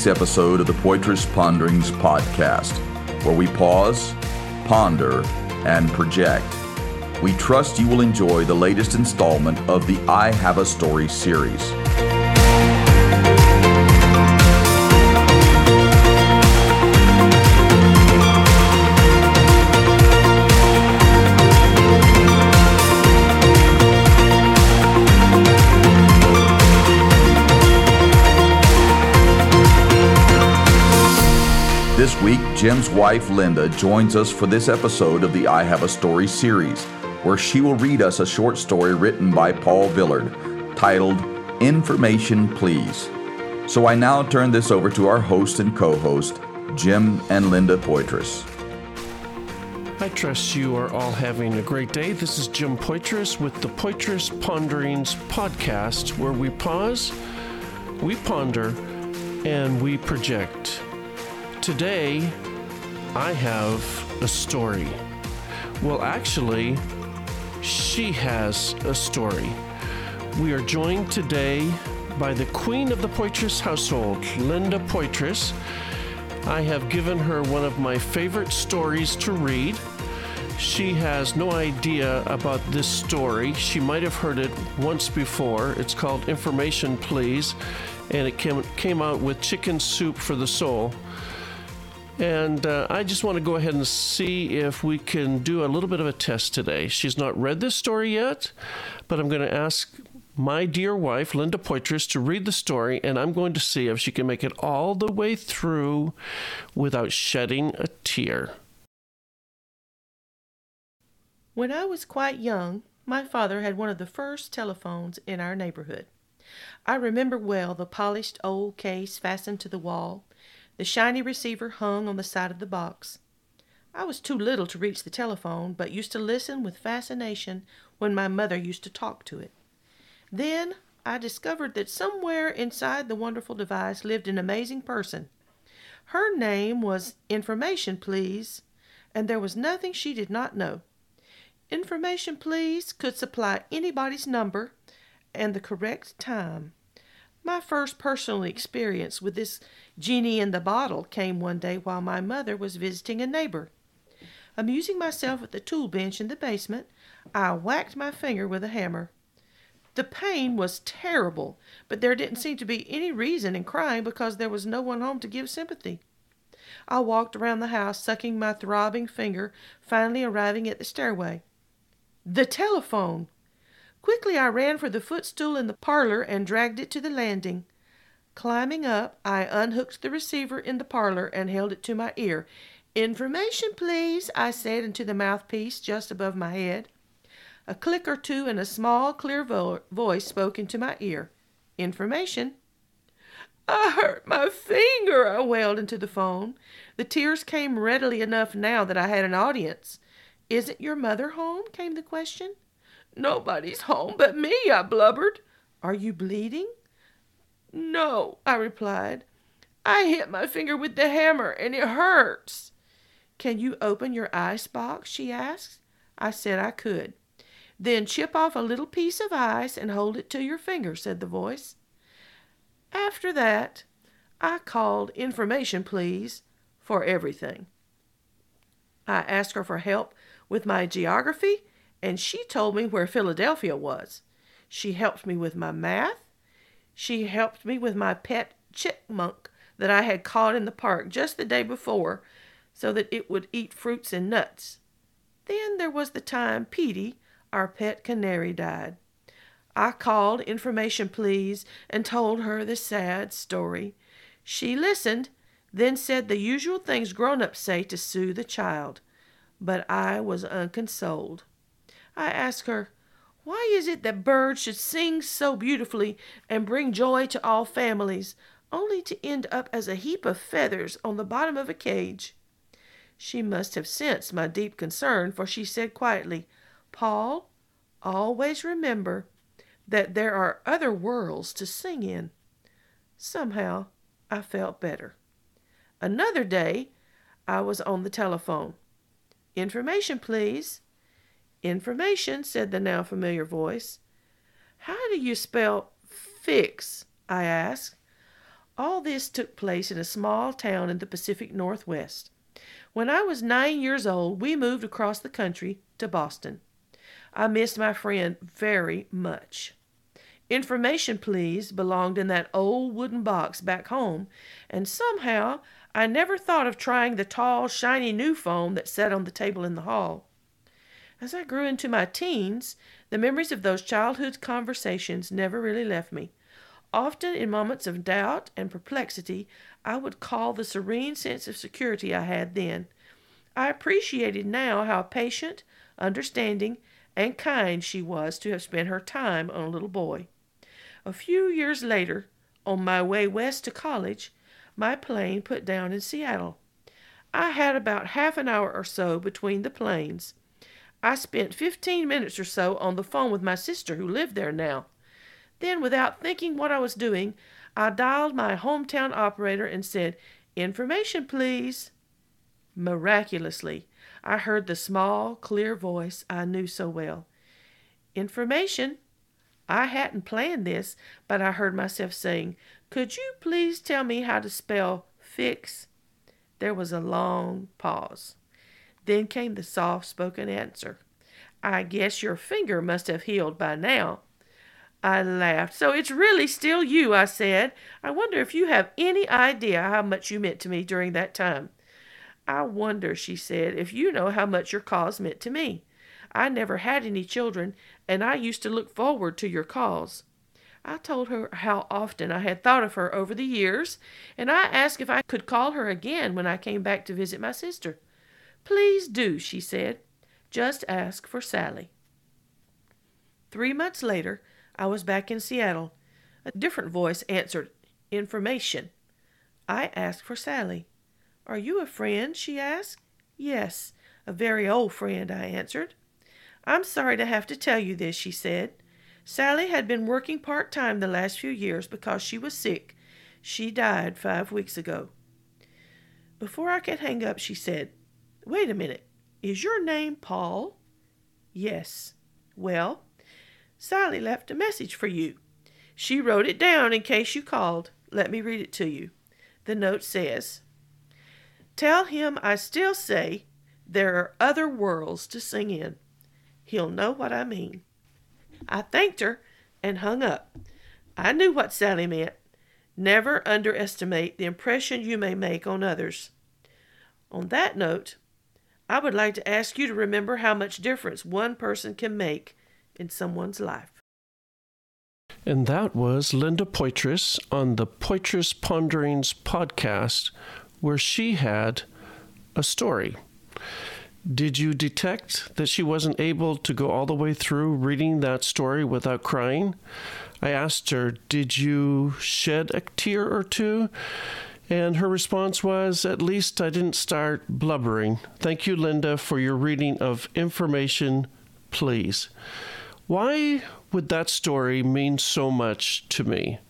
week's episode of the Poitras Ponderings podcast, where we pause, ponder, and project. We trust you will enjoy the latest installment of the I Have a Story series. Jim's wife Linda joins us for this episode of the I Have a Story series, where she will read us a short story written by Paul Villiard titled Information Please. So I now turn this over to our host and co host, Jim and Linda Poitras. I trust you are all having a great day. This is Jim Poitras with the Poitras Ponderings podcast, where we pause, we ponder, and we project. Today, I have a story. Well, actually, she has a story. We are joined today by the queen of the Poitras household, Linda Poitras. I have given her one of my favorite stories to read. She has no idea about this story. She might have heard it once before. It's called Information Please, and it came, came out with Chicken Soup for the Soul. And uh, I just want to go ahead and see if we can do a little bit of a test today. She's not read this story yet, but I'm going to ask my dear wife, Linda Poitras, to read the story, and I'm going to see if she can make it all the way through without shedding a tear. When I was quite young, my father had one of the first telephones in our neighborhood. I remember well the polished old case fastened to the wall, the shiny receiver hung on the side of the box. I was too little to reach the telephone, but used to listen with fascination when my mother used to talk to it. Then I discovered that somewhere inside the wonderful device lived an amazing person. Her name was Information Please, and there was nothing she did not know. Information Please could supply anybody's number and the correct time. My first personal experience with this genie in the bottle came one day while my mother was visiting a neighbor. Amusing myself at the tool bench in the basement, I whacked my finger with a hammer. The pain was terrible, but there didn't seem to be any reason in crying because there was no one home to give sympathy. I walked around the house, sucking my throbbing finger, finally arriving at the stairway. The telephone! Quickly I ran for the footstool in the parlor and dragged it to the landing. Climbing up, I unhooked the receiver in the parlor and held it to my ear. Information, please, I said into the mouthpiece just above my head. A click or two and a small, clear vo- voice spoke into my ear. Information. I hurt my finger, I wailed into the phone. The tears came readily enough now that I had an audience. Isn't your mother home? came the question. Nobody's home but me, I blubbered. Are you bleeding? No, I replied. I hit my finger with the hammer and it hurts. Can you open your ice box? she asked. I said I could. Then chip off a little piece of ice and hold it to your finger, said the voice. After that, I called information, please, for everything. I asked her for help with my geography, and she told me where Philadelphia was. She helped me with my math. She helped me with my pet chipmunk that I had caught in the park just the day before so that it would eat fruits and nuts. Then there was the time Petey, our pet canary, died. I called information, please, and told her the sad story. She listened, then said the usual things grown ups say to soothe a child. But I was unconsoled. I asked her, Why is it that birds should sing so beautifully and bring joy to all families, only to end up as a heap of feathers on the bottom of a cage? She must have sensed my deep concern, for she said quietly, Paul, always remember that there are other worlds to sing in. Somehow I felt better. Another day I was on the telephone. Information, please. Information, said the now familiar voice. How do you spell fix? I asked. All this took place in a small town in the Pacific Northwest. When I was nine years old, we moved across the country to Boston. I missed my friend very much. Information Please belonged in that old wooden box back home, and somehow I never thought of trying the tall, shiny new phone that sat on the table in the hall. As I grew into my teens, the memories of those childhood conversations never really left me. Often, in moments of doubt and perplexity, I would call the serene sense of security I had then. I appreciated now how patient, understanding, and kind she was to have spent her time on a little boy. A few years later, on my way west to college, my plane put down in Seattle. I had about half an hour or so between the planes. I spent fifteen minutes or so on the phone with my sister, who lived there now. Then, without thinking what I was doing, I dialed my hometown operator and said, Information, please. Miraculously, I heard the small, clear voice I knew so well. Information, I hadn't planned this, but I heard myself saying, Could you please tell me how to spell fix? There was a long pause. Then came the soft spoken answer. I guess your finger must have healed by now. I laughed. So it's really still you, I said. I wonder if you have any idea how much you meant to me during that time. I wonder, she said, if you know how much your calls meant to me. I never had any children, and I used to look forward to your calls. I told her how often I had thought of her over the years, and I asked if I could call her again when I came back to visit my sister. Please do, she said. Just ask for Sally. Three months later, I was back in Seattle. A different voice answered, Information. I asked for Sally. Are you a friend? she asked. Yes, a very old friend, I answered. I'm sorry to have to tell you this, she said. Sally had been working part time the last few years because she was sick. She died five weeks ago. Before I could hang up, she said, Wait a minute. Is your name Paul? Yes. Well, Sally left a message for you. She wrote it down in case you called. Let me read it to you. The note says, Tell him I still say there are other worlds to sing in. He'll know what I mean. I thanked her and hung up. I knew what Sally meant. Never underestimate the impression you may make on others. On that note, I would like to ask you to remember how much difference one person can make in someone's life. And that was Linda Poitras on the Poitras Ponderings podcast, where she had a story. Did you detect that she wasn't able to go all the way through reading that story without crying? I asked her, Did you shed a tear or two? And her response was, At least I didn't start blubbering. Thank you, Linda, for your reading of Information, Please. Why would that story mean so much to me?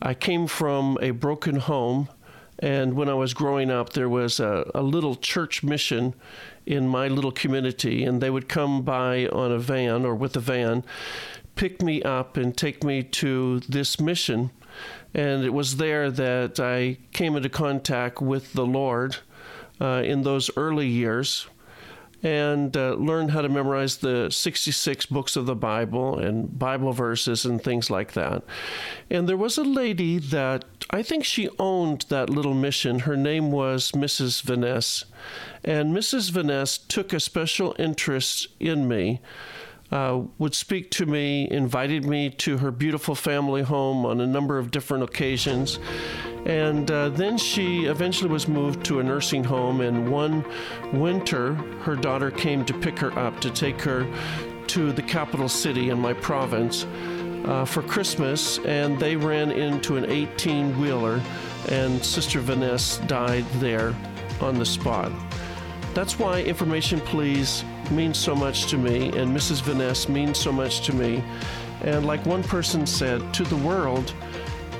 I came from a broken home, and when I was growing up, there was a, a little church mission in my little community, and they would come by on a van or with a van, pick me up, and take me to this mission. And it was there that I came into contact with the Lord uh, in those early years and uh, learned how to memorize the 66 books of the Bible and Bible verses and things like that. And there was a lady that I think she owned that little mission. Her name was Mrs. Vaness. And Mrs. Vaness took a special interest in me. Uh, would speak to me, invited me to her beautiful family home on a number of different occasions. And uh, then she eventually was moved to a nursing home. And one winter, her daughter came to pick her up to take her to the capital city in my province uh, for Christmas. And they ran into an 18 wheeler, and Sister Vanessa died there on the spot. That's why Information Please means so much to me, and Mrs. Vaness means so much to me. And like one person said, to the world,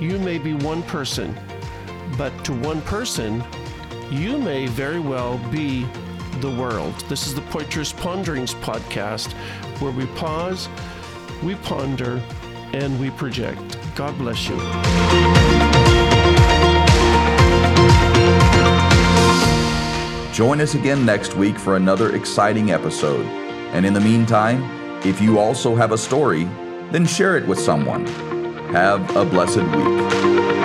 you may be one person, but to one person, you may very well be the world. This is the Poitras Ponderings podcast, where we pause, we ponder, and we project. God bless you. Join us again next week for another exciting episode. And in the meantime, if you also have a story, then share it with someone. Have a blessed week.